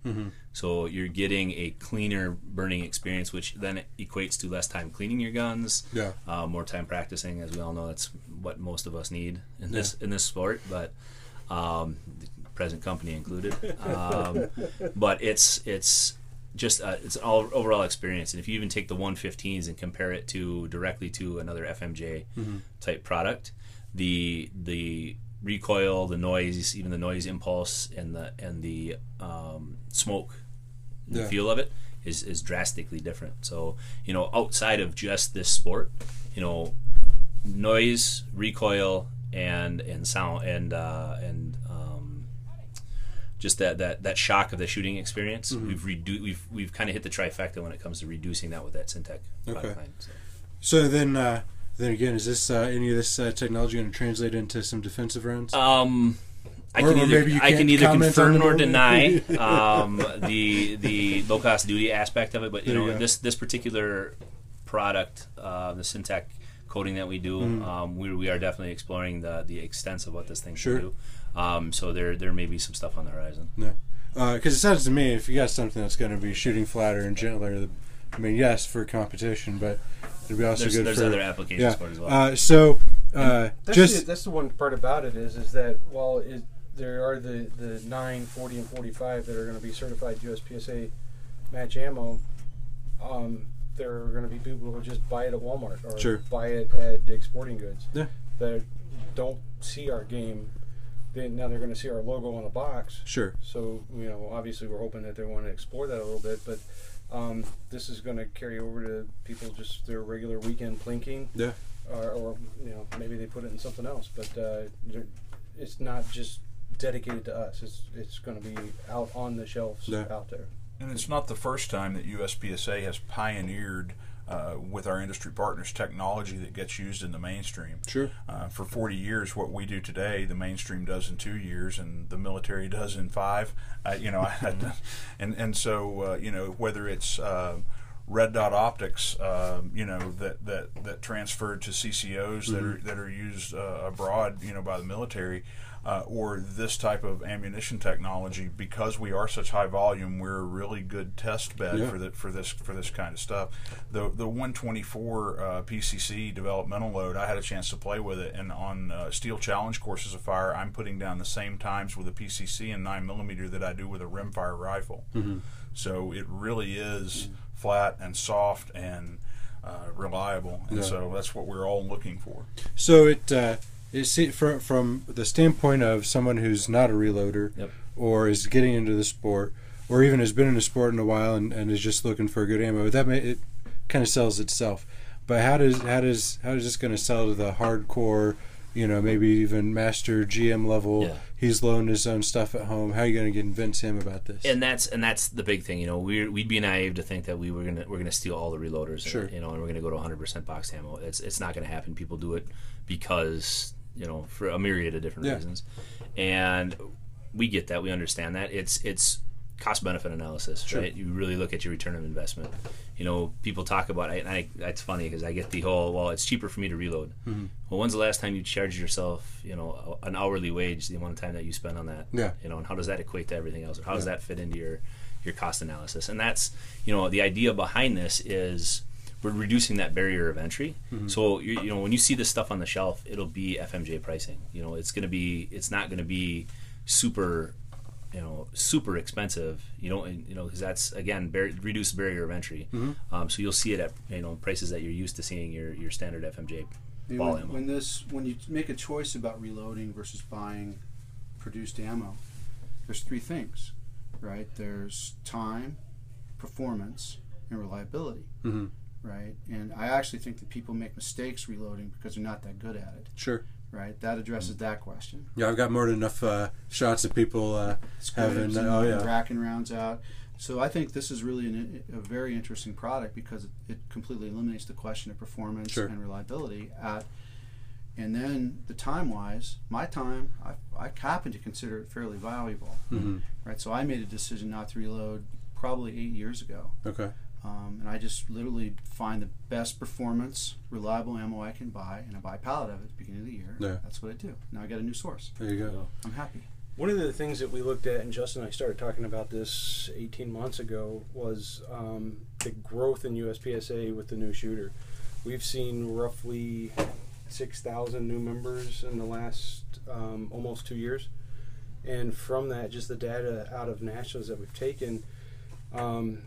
So you're getting a cleaner burning experience, which then equates to less time cleaning your guns, Yeah. uh, more time practicing. As we all know, that's what most of us need in this in this sport. But um, present company included. Um, but it's it's just uh, it's an all overall experience. And if you even take the 115s and compare it to directly to another FMJ type product, the the recoil, the noise, even the noise impulse, and the and the um, smoke, the feel of it is is drastically different. So you know, outside of just this sport, you know, noise, recoil, and and sound and uh, and just that, that that shock of the shooting experience. Mm-hmm. We've redu- we've we've kind of hit the trifecta when it comes to reducing that with that Syntech product Okay. line. So. So then, uh, then again, is this uh, any of this uh, technology going to translate into some defensive rounds? Um, I Or- can either I can either confirm it or or- deny um, the the low cost duty aspect of it, but you There you know go. this this particular product, uh, the Syntech coating that we do, um, we, we are definitely exploring the the extent of what this thing Mm. Sure. can do. Um, so there there may be some stuff on the horizon. No, because it sounds to me if you got something that's going to be shooting flatter and gentler, the, I mean, yes, for competition, but it'd be also There's, good there's for other applications yeah. for it as well. Uh, so uh, That's, just the, that's the one part about it is is that while it, there are the, the 9, 40, and 45 that are going to be certified USPSA match ammo, um, there are going to be people who will just buy it at Walmart or Sure. buy it at Dick's Sporting Goods Yeah. that don't see our game. They, now they're going to see our logo on the box. sure, So you know, obviously, we're hoping that they want to explore that a little bit, but um, this is going to carry over to people just their regular weekend plinking. Yeah, or, or you know maybe they put it in something else but uh, it's not just dedicated to us. It's it's going to be out on the shelves Yeah. out there. And it's not the first time that USPSA has pioneered uh, with our industry partners technology that gets used in the mainstream. sure, Uh, for 40 years, what we do today, the mainstream does in two years, and the military does in five. Uh, you know, and and so uh, you know whether it's uh, red dot optics, um, you know that that that transferred to CCOs that are that are used uh, abroad, you know, by the military. Uh, or this type of ammunition technology, because we are such high volume, we're a really good test bed Yeah. for the, for this for this kind of stuff. The the 124 uh, PCC developmental load, I had a chance to play with it, and on uh, Steel Challenge courses of fire, I'm putting down the same times with a PCC and 9 millimeter that I do with a rimfire rifle. So it really is flat and soft and uh, reliable, and Yeah. so that's what we're all looking for. So it uh, it see, from from the standpoint of someone who's not a reloader Yep. or is getting into the sport, or even has been in the sport in a while and, and is just looking for a good ammo. That may, it kind of sells itself. But how does how does how is this going to sell to the hardcore? You know, maybe even master GM level. Yeah. He's loaned his own stuff at home. How are you going to convince him about this? and that's and that's the big thing. You know, we we'd be naive to think that we were gonna we're gonna steal all the reloaders. Sure. And, you know, and we're gonna go to 100 percent box ammo. It's it's not gonna happen. People do it because you know for a myriad of different Yeah. reasons, and we get that. We understand that. It's it's cost benefit analysis, Sure. right? You really look at your return of investment. You know, people talk about. I, I it's funny because I get the whole well, it's cheaper for me to reload. Mm-hmm. Well, when's the last time you charged yourself, you know, an hourly wage, the amount of time that you spend on that? Yeah. You know, and how does that equate to everything else, or how does that fit into your your cost analysis? And that's, you know, the idea behind this is we're reducing that barrier of entry. So you, you know, when you see this stuff on the shelf, it'll be FMJ pricing. You know, it's going to be, it's not going to be super. You know, super expensive. You don't, you know, because that's again bar- reduced barrier of entry. Um, so you'll see it at you know prices that you're used to seeing your your standard FMJ ball when, ammo. when this when you make a choice about reloading versus buying produced ammo, there's three things, right? There's time, performance, and reliability, Mhm. Right? And I actually think that people make mistakes reloading because they're not that good at it, sure. right? That addresses that question. Yeah, I've got more than enough uh, shots of people uh, having. And, Oh yeah. racking rounds out. So I think this is really an, a very interesting product because it, it completely eliminates the question of performance Sure. and reliability at and then the time wise, my time, I, I happen to consider it fairly valuable. Mm-hmm. Right. So I made a decision not to reload probably eight years ago. Okay. Um, and I just literally find the best performance, reliable ammo I can buy, and I buy a pallet of it at the beginning of the year. Yeah. That's what I do. Now I got a new source. There you go. I'm happy. One of the things that we looked at, and Justin and I started talking about this 18 months ago, was um, the growth in USPSA with the new shooter. We've seen roughly 6,000 new members in the last um, almost two years. And from that, just the data out of nationals that we've taken, um,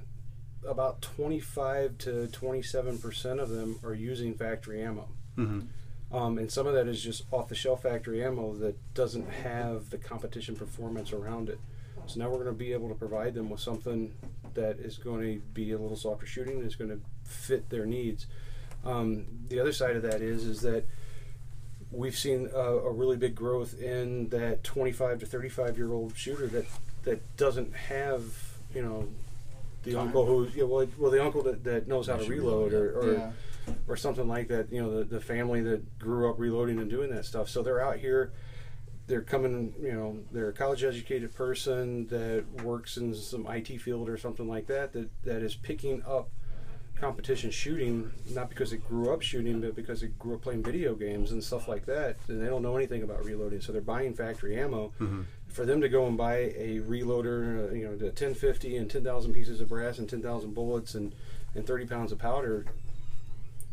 about 25 to 27 percent of them are using factory ammo. Mm-hmm. Um, and some of that is just off the shelf factory ammo that doesn't have the competition performance around it. So now we're going to be able to provide them with something that is going to be a little softer shooting and is going to fit their needs. Um, the other side of that is is that we've seen a, a really big growth in that 25 to 35 year old shooter that that doesn't have you know the Time. uncle who yeah, well, well the uncle that, that knows how to reload or, or yeah. or something like that. You know, the, the family that grew up reloading and doing that stuff. So they're out here. They're coming. You know, they're a college educated person that works in some IT field or something like that. That that is picking up competition shooting, not because it grew up shooting, but because it grew up playing video games and stuff like that. And they don't know anything about reloading, so they're buying factory ammo. Mm-hmm. For them to go and buy a reloader, uh, you know, the 1050 and 10,000 pieces of brass and 10,000 bullets and, and 30 pounds of powder,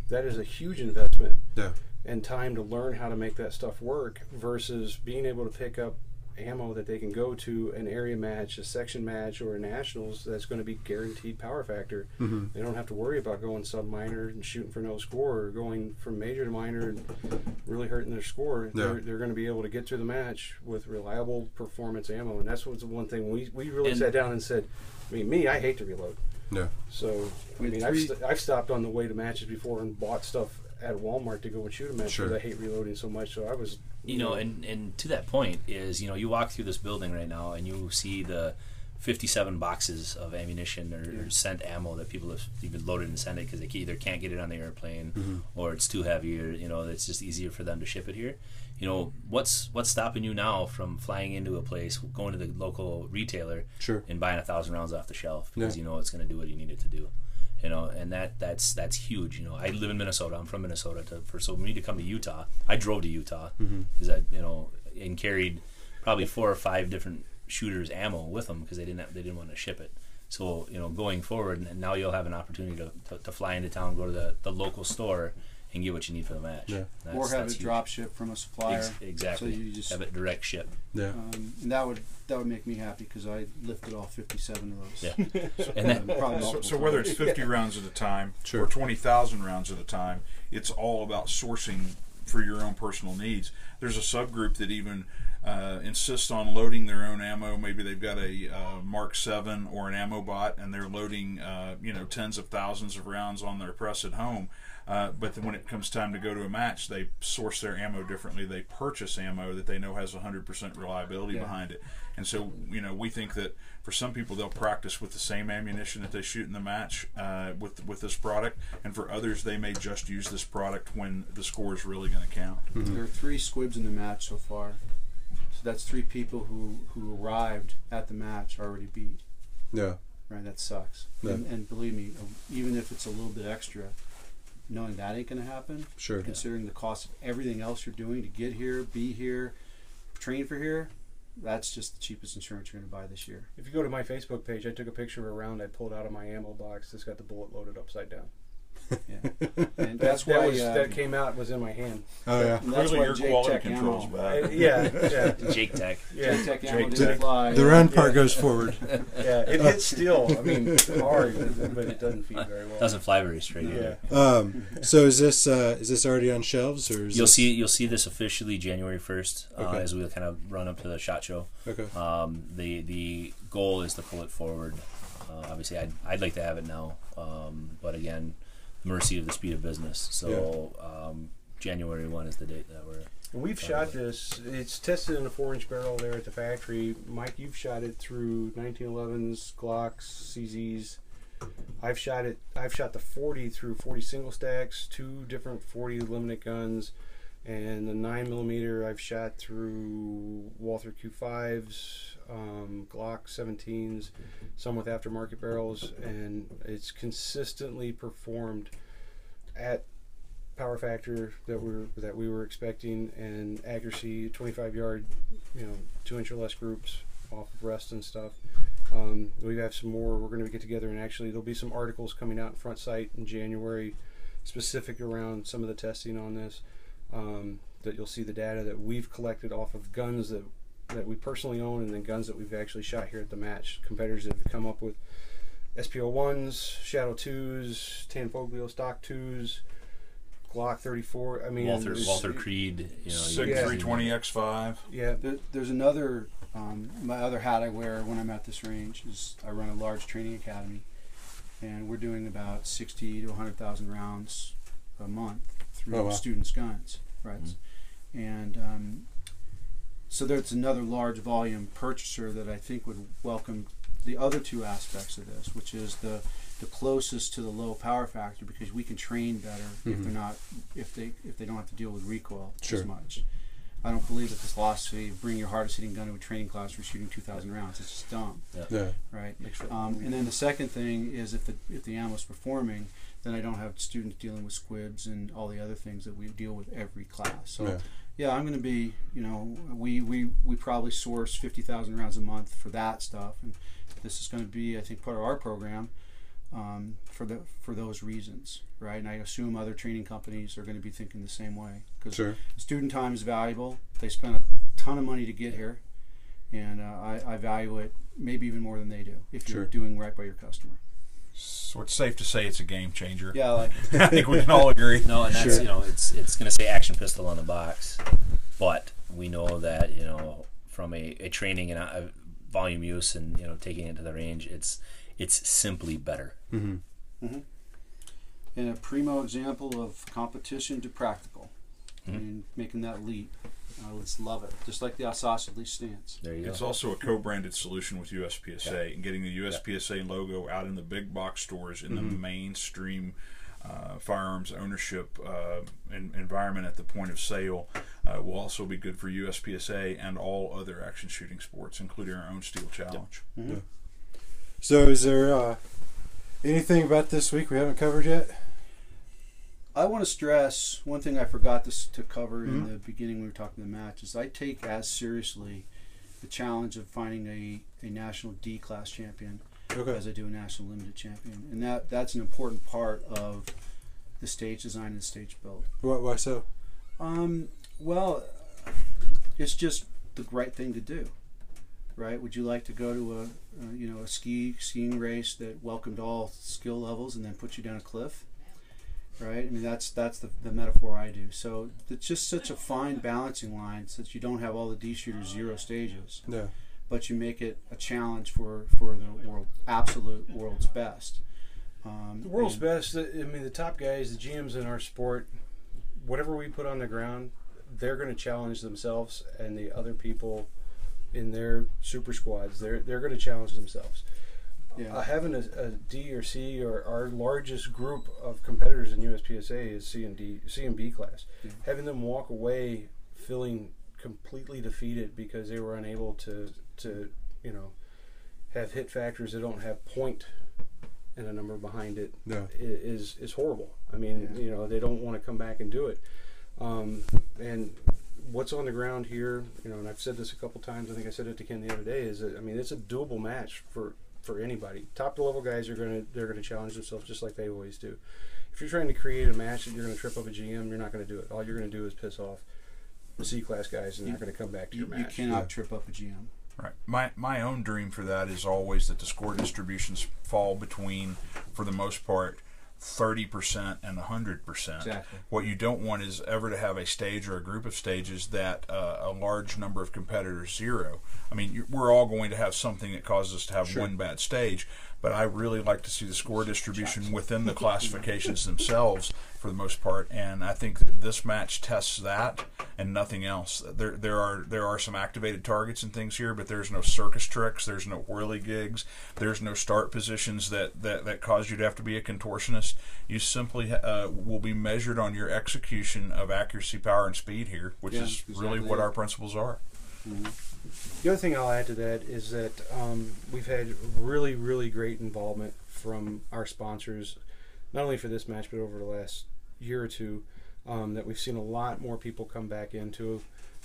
that is a huge investment Yeah. and time to learn how to make that stuff work versus being able to pick up ammo that they can go to an area match, a section match, or a nationals that's going to be guaranteed power factor. Mm-hmm. They don't have to worry about going sub minor and shooting for no score or going from major to minor and really hurting their score. Yeah. They're, they're going to be able to get through the match with reliable performance ammo. And that's what's the one thing we, we really And- sat down and said, I mean, me, I hate to reload. Yeah. So, I mean, I've, st- I've stopped on the way to matches before and bought stuff at Walmart to go and shoot a match Sure. because I hate reloading so much. So I was, you know, and and to that point is you know you walk through this building right now and you see the 57 boxes of ammunition or, or sent ammo that people have even loaded and sent it because they either can't get it on the airplane mm-hmm. or it's too heavy or you know it's just easier for them to ship it here. You know what's what's stopping you now from flying into a place, going to the local retailer, Sure. and buying a thousand rounds off the shelf because Yeah. you know it's going to do what you need it to do. You know, and that that's that's huge. You know, I live in Minnesota. I'm from Minnesota. To, for so me to come to Utah, I drove to Utah mm-hmm. because I you know and carried probably four or five different shooters ammo with them because they didn't have, they didn't want to ship it. So you know, going forward, and now you'll have an opportunity to, to, to fly into town, go to the, the local store, and get what you need for the match. Yeah. That's, or have that's it huge. drop ship from a supplier. Ex- exactly. So you just have it direct ship. Yeah. um, and that would that would make me happy because I lifted all 57 of those. Yeah. And then Uh, probably So, so whether it's 50 rounds at a time Sure. or 20,000 rounds at a time, it's all about sourcing for your own personal needs. There's a subgroup that even uh, insists on loading their own ammo. Maybe they've got a uh, Mark 7 or an ammo bot and they're loading, uh, you know, tens of thousands of rounds on their press at home. Uh, but then when it comes time to go to a match, they source their ammo differently. They purchase ammo that they know has 100% reliability Yeah. behind it. And so, you know, we think that for some people they'll practice with the same ammunition that they shoot in the match uh, with with this product, and for others they may just use this product when the score is really going to count. There are three squibs in the match so far. So that's three people who, who arrived at the match already beat. Yeah. Right, that sucks. Yeah. And, and believe me, um, even if it's a little bit extra, knowing that ain't going to happen, Sure. considering the cost of everything else you're doing to get here, be here, train for here, that's just the cheapest insurance you're going to buy this year. if you go to my Facebook page, I took a picture of a round I pulled out of my ammo box that's got the bullet loaded upside down. Yeah. And That, that's that why was, uh, that came out was in my hand. Oh yeah. and that's Clearly why your Jake quality Tech control's ammo, Uh, bad. yeah, yeah, Jake Tech. yeah. Jake Tech ammo Jake Tech. fly. The round part goes forward. yeah. It hits steel. I mean, hard, but it doesn't feed very well. Doesn't fly very straight. Yeah. Um, so is this uh, is this already on shelves or is You'll this- see you'll see this officially January first uh, Okay. as we kind of run up to the shot show. Okay. Um, the the goal is to pull it forward. Uh, obviously, I'd, I'd like to have it now, um, but again, mercy of the speed of business. So um, January one is the date that we're. And we've shot this. It's tested in a four-inch barrel there at the factory. Mike, you've shot it through 1911s, Glocks, CZs. I've shot it. I've shot the 40 through 40 single stacks, two different 40 limited guns, and the nine millimeter. I've shot through Walther Q5s, um, Glock 17s, some with aftermarket barrels, and it's consistently performed at power factor that we are that we were expecting and accuracy 25 yard you know two inch or less groups off of rest and stuff um, we have some more we're going to get together and actually there'll be some articles coming out in front sight in january specific around some of the testing on this um, that you'll see the data that we've collected off of guns that that we personally own and then guns that we've actually shot here at the match competitors that have come up with SPO ones, Shadow twos, Tanfoglio stock twos, Glock 34. I mean, Walther it's- Walther Creed, you know, Sig 320 X5. Yeah, There, there's another um, my other hat I wear when I'm at this range is I run a large training academy, and we're doing about 60 to 100,000 rounds a month through Oh, wow. students' guns, right? And um, so there's another large volume purchaser that I think would welcome the other two aspects of this, which is the the closest to the low power factor because we can train better if they're not if they if they don't have to deal with recoil Sure. as much. I don't believe that the philosophy of bring your hardest hitting gun to a training class for shooting 2,000 rounds. It's just dumb, Yeah. right? Um, and then the second thing is if the if the ammo's performing, then I don't have students dealing with squibs and all the other things that we deal with every class. So Yeah. yeah, I'm going to be, you know, we, we, we probably source 50,000 rounds a month for that stuff. And this is going to be, I think, part of our program um, for the for those reasons, right? And I assume other training companies are going to be thinking the same way because Sure. student time is valuable. They spend a ton of money to get here, and uh, I, I value it maybe even more than they do if you're Sure. doing right by your customer. So it's safe to say it's a game changer. Yeah, like I think we can all agree. No, and that's Sure. you know it's it's going to say action pistol on the box, but we know that you know from a, a training and a, volume use and you know taking it to the range, it's it's simply better. and a primo example of competition to practical. I Mhm. mean, making that leap. Uh, let's love it. Just like the Alsace lease stance. There you It's go. also a co-branded solution with USPSA and getting the USPSA logo out in the big box stores in the mainstream uh, firearms ownership uh, en- environment at the point of sale uh, will also be good for USPSA and all other action shooting sports, including our own Steel Challenge. So, is there uh, anything about this week we haven't covered yet? I want to stress one thing I forgot to, s- to cover in the beginning when we were talking the match is I take as seriously the challenge of finding a, a national D class champion Okay. as I do a national limited champion, and that that's an important part of the stage design and stage build. Why, why so? Um, well, it's just the right thing to do, right? Would you like to go to a, uh, you know, a ski skiing race that welcomed all skill levels and then put you down a cliff? Right. I mean, that's that's the, the metaphor I do. So it's just such a fine balancing line, so that you don't have all the D shooters zero stages, Yeah. but you make it a challenge for for the world absolute world's best. Um, the world's best. I mean, the top guys, the GMs in our sport, whatever we put on the ground, they're going to challenge themselves and the other people in their super squads. They're they're going to challenge themselves. Yeah. Uh, having a, a D or C or our largest group of competitors in USPSA is C and D, C and B class. Yeah. Having them walk away feeling completely defeated because they were unable to to you know have hit factors that don't have point and a number behind it is is horrible. I mean, Yeah. you know, they don't want to come back and do it. Um, and what's on the ground here, you know, and I've said this a couple times. I think I said it to Ken the other day. Is that I mean, it's a doable match for for anybody. Top to level guys are gonna they're gonna challenge themselves just like they always do. If you're trying to create a match that you're gonna trip up a GM, you're not gonna do it. All you're gonna do is piss off the C class guys, and they're gonna come back to You, your you match. cannot trip up a GM. Right. My my own dream for that is always that the score distributions fall between, for the most part, 30% and 100%. Exactly. What you don't want is ever to have a stage or a group of stages that uh, a large number of competitors zero. I mean, we're all going to have something that causes us to have one bad stage, but I really like to see the score distribution within the classifications themselves for the most part, and I think that this match tests that and nothing else. There, there are there are some activated targets and things here, but there's no circus tricks, there's no whirly gigs, there's no start positions that that, that cause you to have to be a contortionist. You simply uh, will be measured on your execution of accuracy, power, and speed here, which Yeah, is really what our principles are. The other thing I'll add to that is that um, we've had really, really great involvement from our sponsors, not only for this match but over the last year or two. Um, that we've seen a lot more people come back into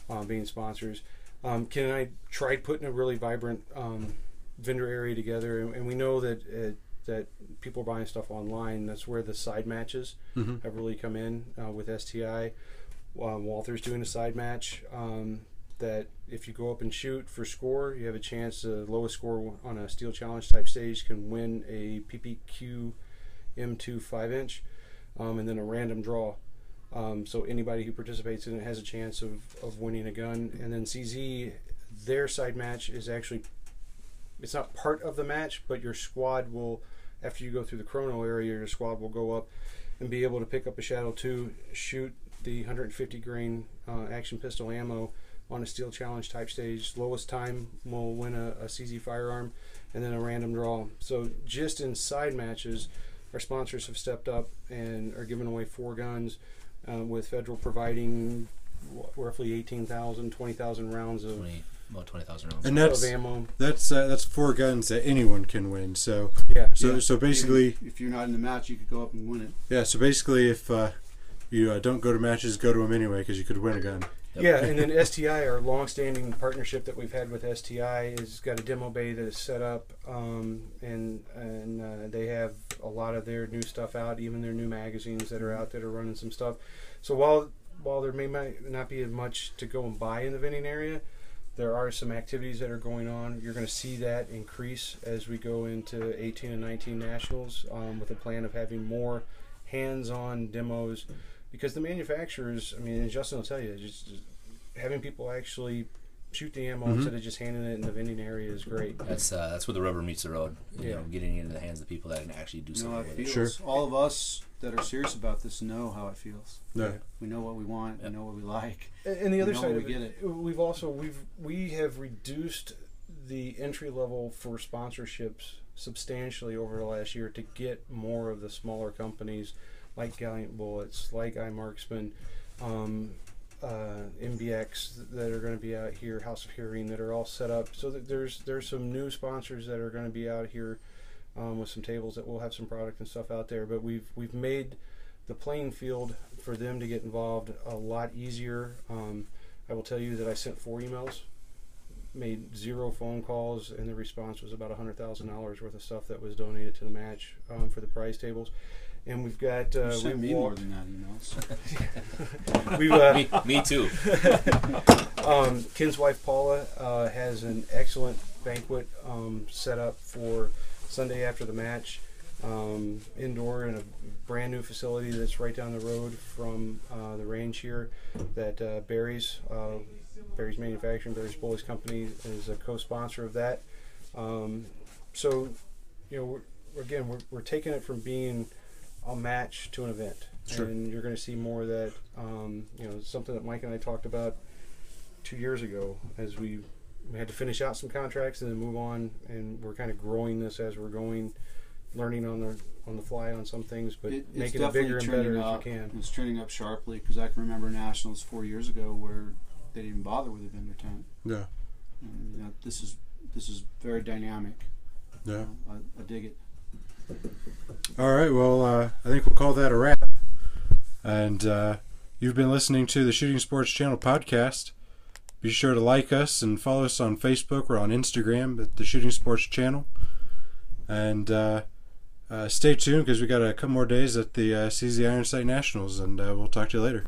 uh, being sponsors. Um, Ken and I tried putting a really vibrant um, vendor area together, and, and we know that uh, that people are buying stuff online. That's where the side matches have really come in uh, with STI. Um, Walther's doing a side match. Um, that if you go up and shoot for score, you have a chance. The lowest score on a steel challenge type stage can win a PPQ M2 5 inch, um, and then a random draw. Um, so anybody who participates in it has a chance of, of winning a gun. And then CZ, their side match is actually it's not part of the match, but your squad will after you go through the chrono area, your squad will go up and be able to pick up a Shadow 2, shoot the 150 grain uh, action pistol ammo on a steel challenge type stage. Lowest time will win a, a CZ firearm and then a random draw. So just in side matches, our sponsors have stepped up and are giving away four guns uh, with federal providing roughly 18,000, 20,000 rounds of, 20, about 20,000 rounds. And of that's ammo. that's uh, that's four guns that anyone can win. So Yeah. so yeah. so basically, Even if you're not in the match, you could go up and win it. yeah. So basically, if uh, you uh, don't go to matches, go to them anyway because you could win a gun. Yeah, and then STI, our long-standing partnership that we've had with STI, has got a demo bay that is set up, um, and and uh, they have a lot of their new stuff out, even their new magazines that are out that are running some stuff. So while while there may not be as much to go and buy in the vending area, there are some activities that are going on. You're going to see that increase as we go into 18 and 19 nationals, um, with a plan of having more hands-on demos because the manufacturers, I mean, and Justin will tell you, just, just having people actually shoot the ammo instead of just handing it in the vending area is great. That's uh, that's where the rubber meets the road. You Yeah. know, getting it into the hands of people that can actually do You know how something it with it. Sure. All of us that are serious about this know how it feels. No. We know what we want. Yep. We know what we like. And, and the We other know side we of get it, we've also we've we have reduced the entry level for sponsorships substantially over the last year to get more of the smaller companies like Gallant Bullets, like iMarksman, um, uh, MBX that are going to be out here, House of Hearing that are all set up. So there's there's some new sponsors that are going to be out here um, with some tables that will have some product and stuff out there. But we've we've made the playing field for them to get involved a lot easier. Um, I will tell you that I sent four emails, made zero phone calls, and the response was about hundred thousand dollars worth of stuff that was donated to the match um, for the prize tables. And we've got uh, You sent we've me more than that emails. we've uh, me, me too. um, Ken's wife Paula uh, has an excellent banquet um, set up for Sunday after the match, um, indoor in a brand new facility that's right down the road from uh, the range here. That uh, Berry's uh, Berry's Manufacturing, Berry's Bullies Company is a co-sponsor of that. Um, so, you know, we're, again, we're, we're taking it from being a match to an event, Sure. and you're going to see more of that. Um, you know, something that Mike and I talked about two years ago as we, we had to finish out some contracts and then move on and we're kind of growing this as we're going learning on the on the fly on some things but It- making it bigger and trending better up. as we can It's trending up sharply because I can remember nationals four years ago where they didn't bother with a vendor tent. Yeah. And, you know, this is this is very dynamic. Yeah. I, I dig it. All right. Well, uh, I think we'll call that a wrap. And uh, you've been listening to the Shooting Sports Channel podcast. Be sure to like us and follow us on Facebook or on Instagram at the Shooting Sports Channel. And uh, uh, stay tuned because we got a couple more days at the uh, CZ Iron Sight Nationals, and uh, we'll talk to you later.